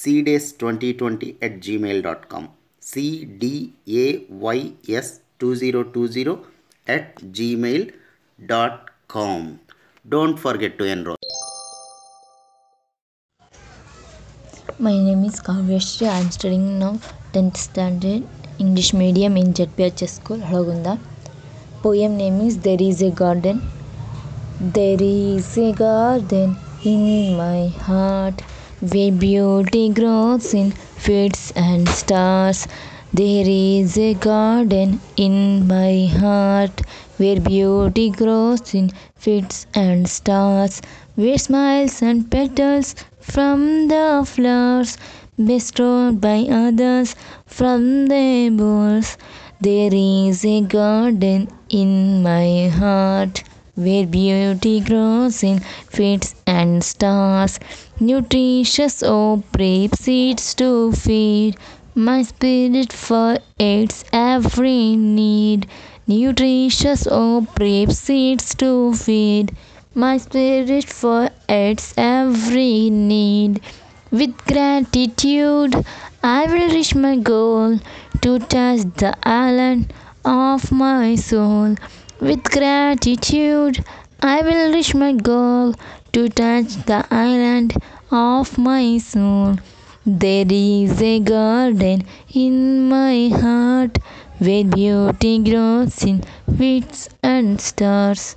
cdays2020 at gmail.com cdays2020 at gmail.com don't forget to enroll My name is Kavyashri. I am studying now 10th standard English medium in ZPHS School, Halagunda. Poem name is There is a Garden. There is a garden in my heart where beauty grows in fields and stars. There is a garden in my heart where beauty grows in fields and stars, where smiles and petals from the flowers bestowed by others from their bowls. There is a garden in my heart where beauty grows in fields and stars, nutritious oh brave seeds to feed my spirit for its every need. Nutritious oh brave seeds to feed my spirit for its every need. With gratitude, I will reach my goal to touch the island of my soul. With gratitude, I will reach my goal to touch the island of my soul. There is a garden in my heart where beauty grows in fields and stars.